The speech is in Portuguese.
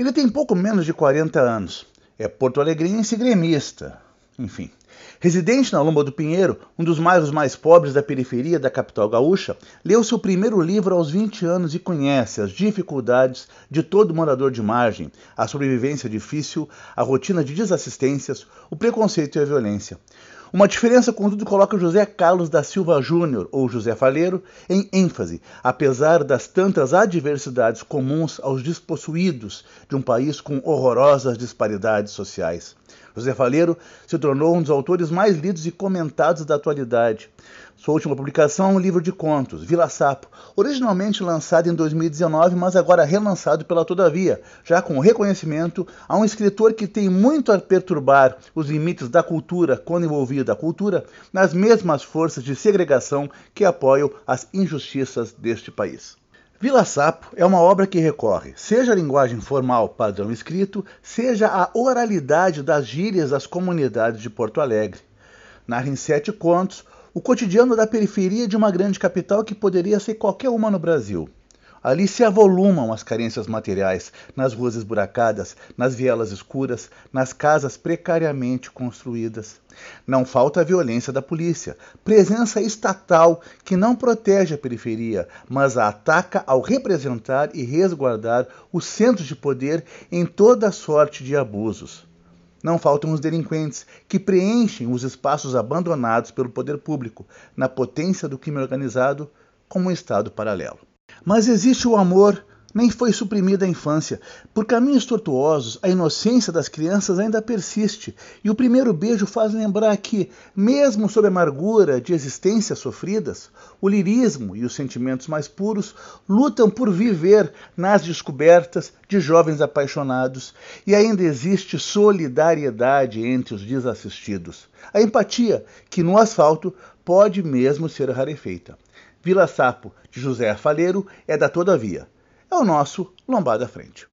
Ele tem pouco menos de 40 anos. É porto-alegrense e gremista. Enfim. Residente na Lomba do Pinheiro, um dos bairros mais pobres da periferia da capital gaúcha, leu seu primeiro livro aos 20 anos e conhece as dificuldades de todo morador de margem, a sobrevivência difícil, a rotina de desassistências, o preconceito e a violência. Uma diferença, contudo, coloca José Carlos da Silva Júnior, ou José Faleiro, em ênfase, apesar das tantas adversidades comuns aos despossuídos de um país com horrorosas disparidades sociais. José Faleiro se tornou um dos autores mais lidos e comentados da atualidade. Sua última publicação é um livro de contos, Vila Sapo, originalmente lançado em 2019, mas agora relançado pela Todavia, já com reconhecimento a um escritor que tem muito a perturbar os limites da cultura quando envolvido a cultura nas mesmas forças de segregação que apoiam as injustiças deste país. Vila Sapo é uma obra que recorre, seja à linguagem formal padrão escrito, seja à oralidade das gírias das comunidades de Porto Alegre. Narra em sete contos o cotidiano da periferia de uma grande capital que poderia ser qualquer uma no Brasil. Ali se avolumam as carências materiais, nas ruas esburacadas, nas vielas escuras, nas casas precariamente construídas. Não falta a violência da polícia, presença estatal que não protege a periferia, mas a ataca ao representar e resguardar os centros de poder em toda sorte de abusos. Não faltam os delinquentes que preenchem os espaços abandonados pelo poder público, na potência do crime organizado, como um Estado paralelo. Mas existe o amor, nem foi suprimida a infância. Por caminhos tortuosos, a inocência das crianças ainda persiste, e o primeiro beijo faz lembrar que, mesmo sob a amargura de existências sofridas, o lirismo e os sentimentos mais puros lutam por viver nas descobertas de jovens apaixonados, e ainda existe solidariedade entre os desassistidos. A empatia, que no asfalto pode mesmo ser rarefeita. Vila Sapo, de José Faleiro, é da Todavia. É o nosso Lombada Frente.